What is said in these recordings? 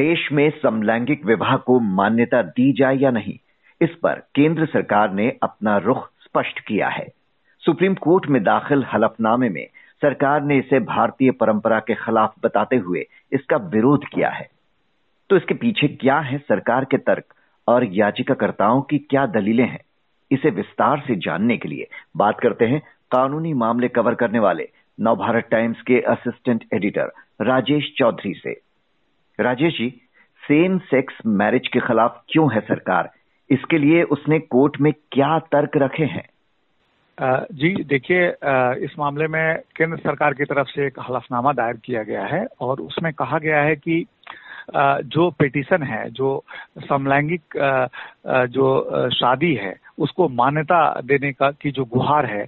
देश में समलैंगिक विवाह को मान्यता दी जाए या नहीं, इस पर केंद्र सरकार ने अपना रुख स्पष्ट किया है। सुप्रीम कोर्ट में दाखिल हलफनामे में सरकार ने इसे भारतीय परंपरा के खिलाफ बताते हुए इसका विरोध किया है। तो इसके पीछे क्या है सरकार के तर्क और याचिकाकर्ताओं की क्या दलीलें हैं? इसे विस्तार से जानने के लिए बात करते हैं कानूनी मामले कवर करने वाले नवभारत टाइम्स के असिस्टेंट एडिटर राजेश चौधरी से। Rajesh ji same sex marriage के खिलाफ क्यों है सरकार? इसके लिए उसने कोर्ट में क्या तर्क रखे हैं? जी, देखिए इस मामले में केंद्र सरकार की तरफ़ से एक हलफनामा दायर किया गया है और उसमें कहा गया है कि जो पिटिशन है, जो समलैंगिक जो शादी है, उसको मान्यता देने का, की जो गुहार है,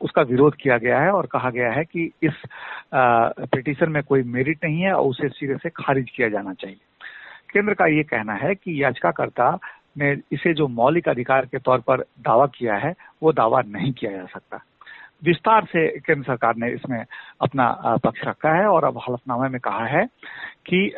उसका विरोध किया गया है और कहा गया है कि इस पिटिशन में कोई मेरिट नहीं है और उसे सिरे से खारिज किया जाना चाहिए। केंद्र का ये कहना है कि याचिकाकर्ता ने इसे जो मौलिक अधिकार के तौर पर दावा किया है, वो दावा नहीं किया जा सकता। विस्तार से केंद्र सरकार ने इसमें अपना पक्ष रखा है और अब हलफनामे में कहा है कि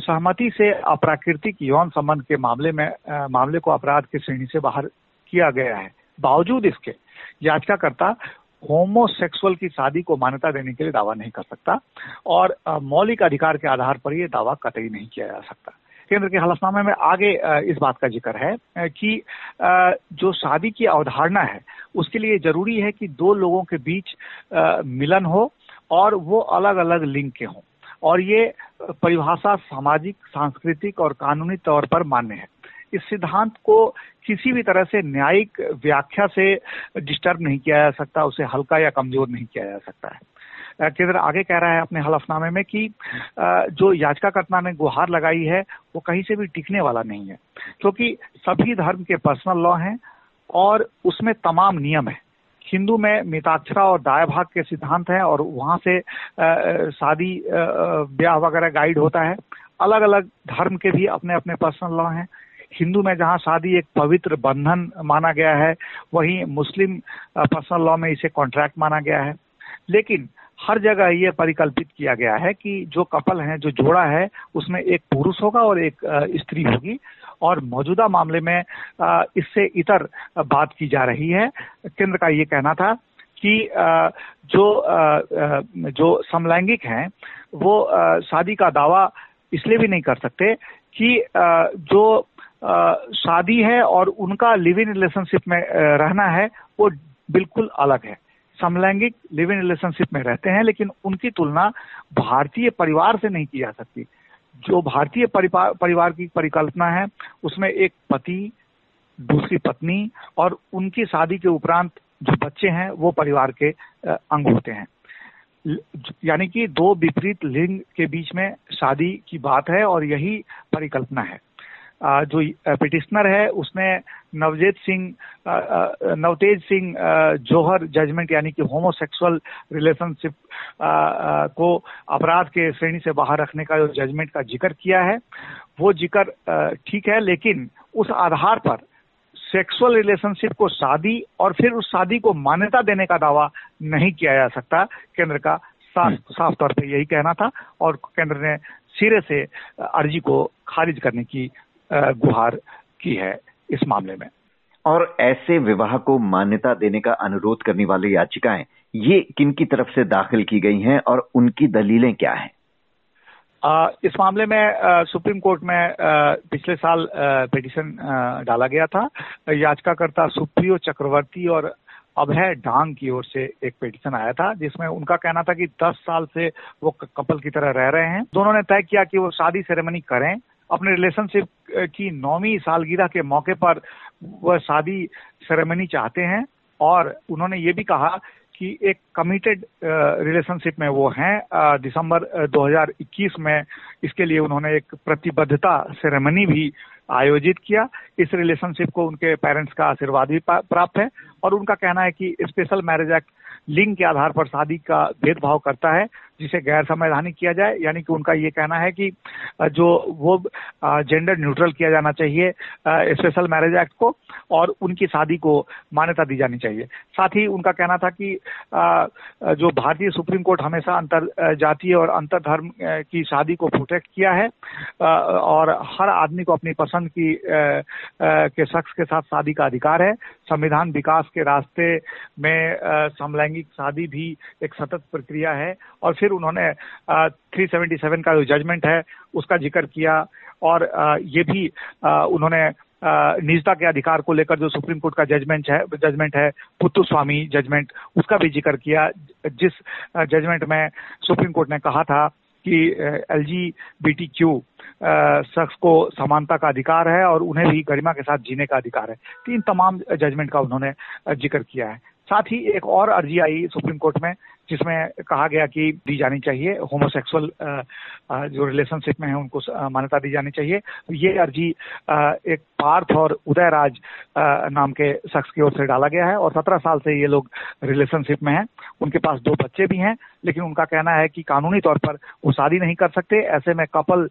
सहमति से अप्राकृतिक यौन संबंध के मामले में मामले को अपराध की श्रेणी से बाहर किया गया है। बावजूद इसके, याचिकाकर्ता होमोसेक्सुअल की शादी को मान्यता देने के लिए दावा नहीं कर सकता और मौलिक अधिकार के आधार पर यह दावा कतई नहीं किया जा सकता। केंद्र के हलफनामे में आगे इस बात का ज़िक्र है कि जो शादी की अवधारणा है, उसके लिए ज़रूरी है कि दो लोगों के बीच मिलन हो और वो अलग अलग लिंग के हों। और ये परिभाषा सामाजिक, सांस्कृतिक और कानूनी तौर पर मान्य है। इस सिद्धांत को किसी भी तरह से न्यायिक व्याख्या से डिस्टर्ब नहीं किया जा सकता, उसे हल्का या कमज़ोर नहीं किया जा सकता है। केंद्र आगे कह रहा है अपने हलफनामे में कि जो याचिकाकर्ता ने गुहार लगाई है, वो कहीं से भी टिकने वाला नहीं है। क्योंकि सभी धर्म के पर्सनल लॉ हैं और उसमें तमाम नियम है। हिंदू में मिताक्षरा और दाया भाग के सिद्धांत हैं और वहाँ से शादी ब्याह वगैरह गाइड होता है। अलग अलग धर्म के भी अपने अपने पर्सनल लॉ हैं। हिंदू में जहाँ शादी एक पवित्र बंधन माना गया है, वहीं मुस्लिम पर्सनल लॉ में इसे कॉन्ट्रैक्ट माना गया है। लेकिन हर जगह ये परिकल्पित किया गया है कि जो कपल है, जो जोड़ा है, उसमें एक पुरुष होगा और एक स्त्री होगी। और मौजूदा मामले में इससे इतर बात की जा रही है। केंद्र का ये कहना था कि जो जो समलैंगिक हैं, वो शादी का दावा इसलिए भी नहीं कर सकते कि जो शादी है और उनका लिव इन रिलेशनशिप में रहना है, वो बिल्कुल अलग है। समलैंगिक लिव इन रिलेशनशिप में रहते हैं, लेकिन उनकी तुलना भारतीय परिवार से नहीं की जा सकती। जो भारतीय परिवार की परिकल्पना है, उसमें एक पति, दूसरी पत्नी और उनकी शादी के उपरांत जो बच्चे हैं, वो परिवार के अंग होते हैं। यानी कि दो विपरीत लिंग के बीच में शादी की बात है और यही परिकल्पना है। जो पिटिशनर है, उसने नवजेत सिंह नवतेज सिंह जोहर जजमेंट यानी कि होमोसेक्सुअल रिलेशनशिप को अपराध के श्रेणी से बाहर रखने का जो जजमेंट का ज़िक्र किया है वो ज़िक्र ठीक है लेकिन उस आधार पर सेक्सुअल रिलेशनशिप को शादी और फिर उस शादी को मान्यता देने का दावा नहीं किया जा सकता केंद्र का साफ़ हम्म। साफ़ तौर पे यही कहना था और केंद्र ने सिरे से अर्जी को खारिज करने की गुहार की है इस मामले में। और ऐसे विवाह को मान्यता देने का अनुरोध करने वाली याचिकाएँ ये किन की तरफ़ से दाखिल की गई हैं और उनकी दलीलें क्या हैं? इस मामले में आ, सुप्रीम कोर्ट में आ, पिछले साल पिटिशन डाला गया था। याचिकाकर्ता सुप्रियो चक्रवर्ती और अभय डांग की ओर से एक पिटिशन आया था जिसमें उनका कहना था कि 10 साल से वो कपल की तरह रह रहे हैं। दोनों ने तय किया कि वो शादी सेरेमनी करें अपने रिलेशनशिप की नौवीं सालगिरह के मौके पर वह शादी सेरेमनी चाहते हैं और उन्होंने ये भी कहा कि एक कमिटेड रिलेशनशिप में वो हैं। दिसंबर 2021 में इसके लिए उन्होंने एक प्रतिबद्धता सेरेमनी भी आयोजित किया। इस रिलेशनशिप को उनके पेरेंट्स का आशीर्वाद भी प्राप्त है और उनका कहना है कि स्पेशल मैरिज एक्ट लिंग के आधार पर शादी का भेदभाव करता है। जिसे गैर संवैधानिक किया जाए, यानी कि उनका ये कहना है कि जो वो जेंडर न्यूट्रल किया जाना चाहिए स्पेशल मैरिज एक्ट को और उनकी शादी को मान्यता दी जानी चाहिए। साथ ही उनका कहना था कि जो भारतीय सुप्रीम कोर्ट हमेशा अंतर जातीय और अंतर धर्म की शादी को प्रोटेक्ट किया है और हर आदमी को अपनी पसंद की के शख्स के साथ शादी का अधिकार है। संविधान विकास के रास्ते में समलैंगिक शादी भी एक सतत प्रक्रिया है और फिर उन्होंने थ्री सेवेंटी सेवन का जो जजमेंट है, उसका ज़िक्र किया और ये भी उन्होंने निजता के अधिकार को लेकर जो सुप्रीम कोर्ट का जजमेंट है जजमेंट है पुत्तु स्वामी जजमेंट उसका भी ज़िक्र किया। जिस जजमेंट में सुप्रीम कोर्ट ने कहा था कि L G B T Q शख्स को समानता का अधिकार है और उन्हें भी गरिमा के साथ जीने का अधिकार है। तीन तमाम जजमेंट का उन्होंने ज़िक्र किया है। साथ ही एक और अर्जी आई सुप्रीम कोर्ट में जिसमें कहा गया कि दी जानी चाहिए होमोसेक्सुअल जो रिलेशनशिप में है, उनको मान्यता दी जानी चाहिए। तो ये अर्जी एक पार्थ और उदयराज नाम के शख्स की ओर से डाला गया है और सत्रह साल से ये लोग रिलेशनशिप में हैं। उनके पास दो बच्चे भी हैं, लेकिन उनका कहना है कि कानूनी तौर पर वो शादी नहीं कर सकते। ऐसे में कपल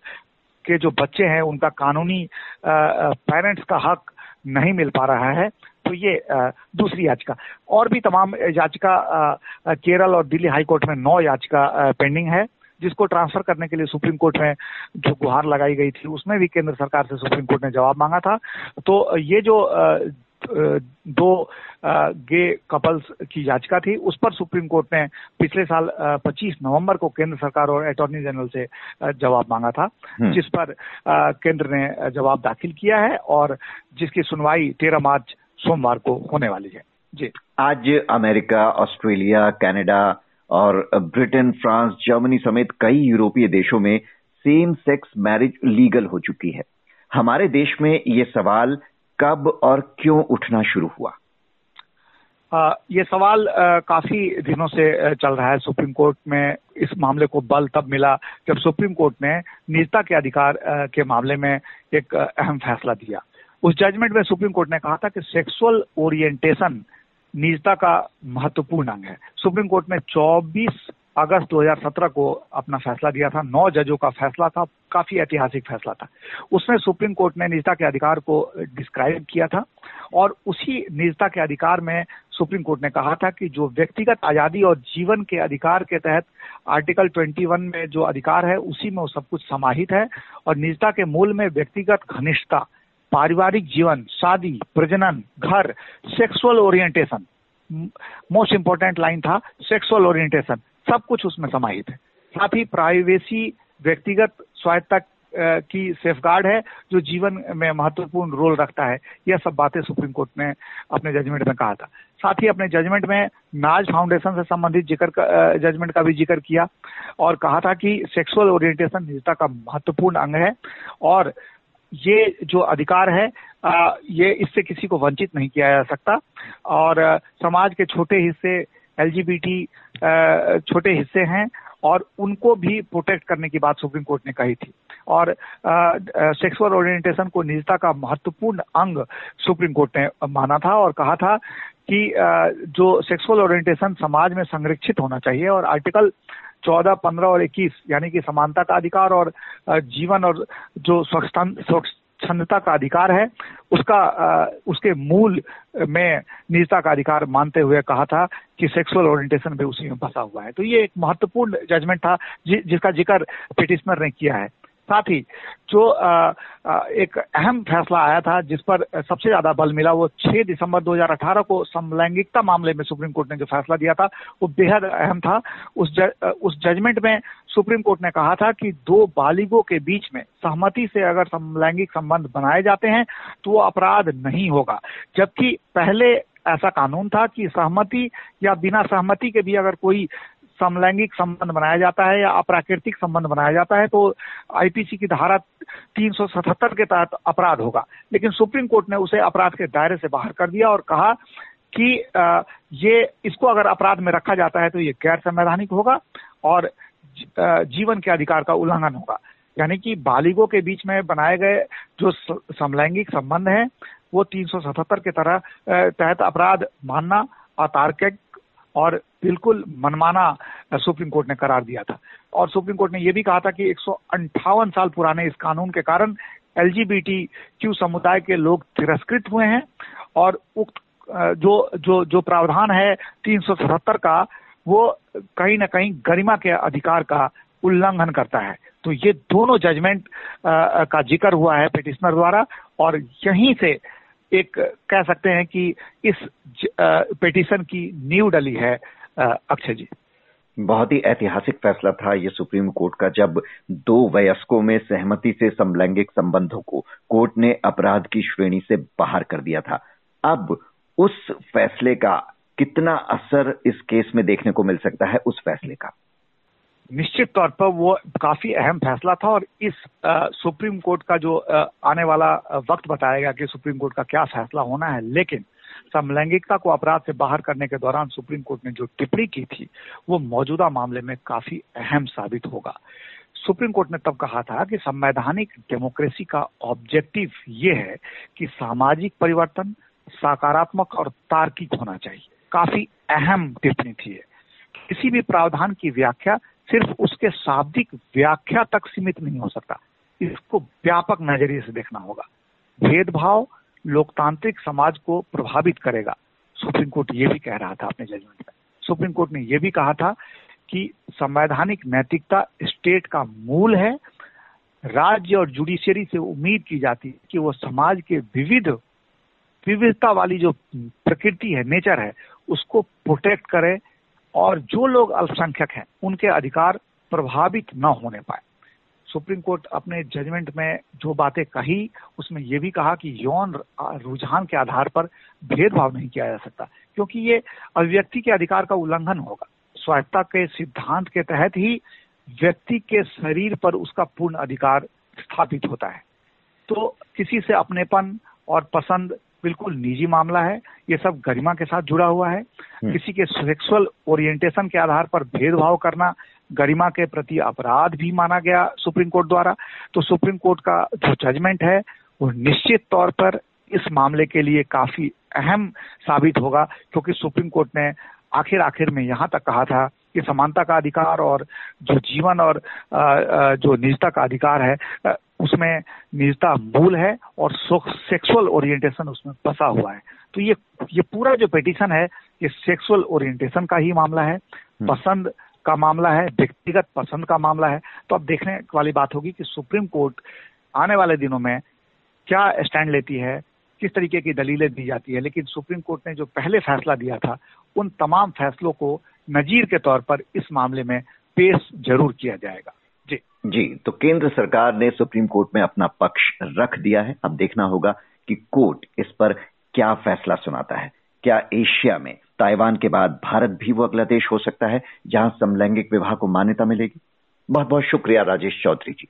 के जो बच्चे हैं, उनका कानूनी पेरेंट्स का हक नहीं मिल पा रहा है। तो ये दूसरी याचिका और भी तमाम याचिका केरल और दिल्ली हाई कोर्ट में नौ याचिका पेंडिंग है जिसको ट्रांसफ़र करने के लिए सुप्रीम कोर्ट में जो गुहार लगाई गई थी उसमें भी केंद्र सरकार से सुप्रीम कोर्ट ने जवाब मांगा था तो ये जो दो गे कपल्स की याचिका थी उस पर सुप्रीम कोर्ट ने पिछले साल 25 नवंबर को केंद्र सरकार और अटॉर्नी जनरल से जवाब मांगा था हम्म। जिस पर केंद्र ने जवाब दाखिल किया है और जिसकी सुनवाई 13 मार्च सोमवार को होने वाली है। जी। आज अमेरिका ऑस्ट्रेलिया कनाडा और ब्रिटेन फ्रांस जर्मनी समेत कई यूरोपीय देशों में सेम सेक्स मैरिज लीगल हो चुकी है। हमारे देश में ये सवाल कब और क्यों उठना शुरू हुआ? आ, ये सवाल आ, काफ़ी दिनों से चल रहा है। सुप्रीम कोर्ट में इस मामले को बल तब मिला जब सुप्रीम कोर्ट ने निजता के अधिकार आ, के मामले में एक अहम फैसला दिया। उस जजमेंट में सुप्रीम कोर्ट ने कहा था कि सेक्सुअल ओरिएंटेशन निजता का महत्वपूर्ण अंग है। सुप्रीम कोर्ट ने 24 अगस्त 2017 को अपना फैसला दिया था। नौ जजों का फैसला था, काफ़ी ऐतिहासिक फैसला था। उसमें सुप्रीम कोर्ट ने निजता के अधिकार को डिस्क्राइब किया था और उसी निजता के अधिकार में सुप्रीम कोर्ट ने कहा था कि जो व्यक्तिगत आज़ादी और जीवन के अधिकार के तहत आर्टिकल 21 में जो अधिकार है, उसी में वो सब कुछ समाहित है और निजता के मूल में व्यक्तिगत घनिष्ठता पारिवारिक जीवन, शादी, प्रजनन, घर sexual orientation most important line था सेक्सुअल ओरिएंटेशन सब कुछ उसमें समाहित है। साथ ही प्राइवेसी व्यक्तिगत स्वायत्ता की सेफगार्ड है, जो जीवन में महत्वपूर्ण रोल रखता है। यह सब बातें सुप्रीम कोर्ट ने अपने जजमेंट में कहा था। साथ ही अपने जजमेंट में नाज फाउंडेशन से संबंधित ज़िक्र जजमेंट का भी ज़िक्र किया और कहा था कि सेक्सुअल ओरिएंटेशन निजता का महत्वपूर्ण अंग है और ये जो अधिकार है ये इससे किसी को वंचित नहीं किया जा सकता। और समाज के छोटे हिस्से एलजीबीटी छोटे हिस्से हैं और उनको भी प्रोटेक्ट करने की बात सुप्रीम कोर्ट ने कही थी। और सेक्सुअल ओरिएंटेशन को निजता का महत्वपूर्ण अंग सुप्रीम कोर्ट ने माना था और कहा था कि आ, जो सेक्सुअल ओरिएंटेशन समाज में संरक्षित होना चाहिए और आर्टिकल चौदह पंद्रह और इक्कीस यानी कि समानता का अधिकार और जीवन और जो स्वच्छंदता का अधिकार है उसका उसके मूल में निजता का अधिकार मानते हुए कहा था कि सेक्सुअल ओरिएंटेशन भी उसी में फंसा हुआ है। तो ये एक महत्वपूर्ण जजमेंट था जि, जिसका ज़िक्र पिटिशनर ने किया है। साथ ही जो एक अहम फैसला आया था जिस पर सबसे ज़्यादा बल मिला वो 6 दिसंबर 2018 को समलैंगिकता मामले में सुप्रीम कोर्ट ने जो फैसला दिया था वो बेहद अहम था। उस ज, उस जजमेंट में सुप्रीम कोर्ट ने कहा था कि दो बालिगों के बीच में सहमति से अगर समलैंगिक संबंध बनाए जाते हैं तो वो अपराध नहीं होगा। जबकि पहले ऐसा कानून था कि सहमति या बिना सहमति के भी अगर कोई समलैंगिक संबंध बनाया जाता है या अप्राकृतिक संबंध बनाया जाता है तो आईपीसी की धारा 377 के तहत अपराध होगा। लेकिन सुप्रीम कोर्ट ने उसे अपराध के दायरे से बाहर कर दिया और कहा कि ये, इसको अगर अपराध में रखा जाता है तो ये गैर संवैधानिक होगा और जीवन के अधिकार का उल्लंघन होगा। यानी कि बालिगों के बीच में बनाए गए जो समलैंगिक संबंध है, वो 377 के तरह तहत अपराध मानना अतार्किक और बिल्कुल मनमाना सुप्रीम कोर्ट ने करार दिया था। और सुप्रीम कोर्ट ने यह भी कहा था कि एक साल पुराने इस कानून के कारण एलजीबीटी क्यू समुदाय के लोग तिरस्कृत हुए हैं और उक्त जो जो जो प्रावधान है तीन सौ सतहत्तर का, वो कहीं ना कहीं गरिमा के अधिकार का उल्लंघन करता है। तो ये दोनों जजमेंट का ज़िक्र हुआ है पिटिशनर द्वारा और यहीं से एक कह सकते हैं कि इस पिटिशन की नींव डली है अक्षय जी। बहुत ही ऐतिहासिक फैसला था ये सुप्रीम कोर्ट का जब दो वयस्कों में सहमति से समलैंगिक संबंधों को कोर्ट ने अपराध की श्रेणी से बाहर कर दिया था। अब उस फैसले का कितना असर इस केस में देखने को मिल सकता है उस फैसले का? निश्चित तौर पर वो काफ़ी अहम फैसला था और इस आ, सुप्रीम कोर्ट का जो आ, आने वाला वक्त बताएगा कि सुप्रीम कोर्ट का क्या फैसला होना है लेकिन समलैंगिकता को अपराध से बाहर करने के दौरान सुप्रीम कोर्ट ने जो टिप्पणी की थी वो मौजूदा मामले में काफ़ी अहम साबित होगा। सुप्रीम कोर्ट ने तब कहा था कि संवैधानिक डेमोक्रेसी का ऑब्जेक्टिव ये है कि सामाजिक परिवर्तन सकारात्मक और तार्किक होना चाहिए। काफ़ी अहम टिप्पणी थी किसी भी प्रावधान की व्याख्या सिर्फ़ उसके शाब्दिक व्याख्या तक सीमित नहीं हो सकता। इसको व्यापक नज़रिए से देखना होगा। भेदभाव लोकतांत्रिक समाज को प्रभावित करेगा। सुप्रीम कोर्ट ये भी कह रहा था अपने जजमेंट में। सुप्रीम कोर्ट ने यह भी कहा था कि संवैधानिक नैतिकता स्टेट का मूल है। राज्य और जुडिशियरी से उम्मीद की जाती है कि वो समाज के विविध, विविधता वाली जो प्रकृति है, नेचर है, उसको प्रोटेक्ट करे और जो लोग अल्पसंख्यक हैं, उनके अधिकार प्रभावित न होने पाए। सुप्रीम कोर्ट अपने जजमेंट में जो बातें कही, उसमें यह भी कहा कि यौन रुझान के आधार पर भेदभाव नहीं किया जा सकता, क्योंकि ये अभिव्यक्ति के अधिकार का उल्लंघन होगा। स्वायत्ता के सिद्धांत के तहत ही व्यक्ति के शरीर पर उसका पूर्ण अधिकार स्थापित होता है। तो किसी से अपनेपन और पसंद बिल्कुल निजी मामला है ये सब गरिमा के साथ जुड़ा हुआ है हम्म। किसी के सेक्सुअल ओरिएंटेशन के आधार पर भेदभाव करना गरिमा के प्रति अपराध भी माना गया सुप्रीम कोर्ट द्वारा तो सुप्रीम कोर्ट का जो जजमेंट है वो निश्चित तौर पर इस मामले के लिए काफ़ी अहम साबित होगा क्योंकि सुप्रीम कोर्ट ने आखिर आखिर में यहाँ तक कहा था कि समानता का अधिकार और जो जीवन और जो निजता का अधिकार है उसमें निजता मूल है और सेक्सुअल ओरिएंटेशन उसमें बसा हुआ है। तो ये ये पूरा जो पिटिशन है ये सेक्सुअल ओरिएंटेशन का ही मामला है हम्म। पसंद का मामला है व्यक्तिगत पसंद का मामला है। तो अब देखने वाली बात होगी कि सुप्रीम कोर्ट आने वाले दिनों में क्या स्टैंड लेती है किस तरीके की दलीलें दी जाती है। लेकिन सुप्रीम कोर्ट ने जो पहले फैसला दिया था उन तमाम फैसलों को नजीर के तौर पर इस मामले में पेश ज़रूर किया जाएगा। जी। जी तो केंद्र सरकार ने सुप्रीम कोर्ट में अपना पक्ष रख दिया है। अब देखना होगा कि कोर्ट इस पर क्या फैसला सुनाता है। क्या एशिया में ताइवान के बाद भारत भी वो अगला देश हो सकता है, जहाँ समलैंगिक विवाह को मान्यता मिलेगी? बहुत बहुत शुक्रिया राजेश चौधरी जी।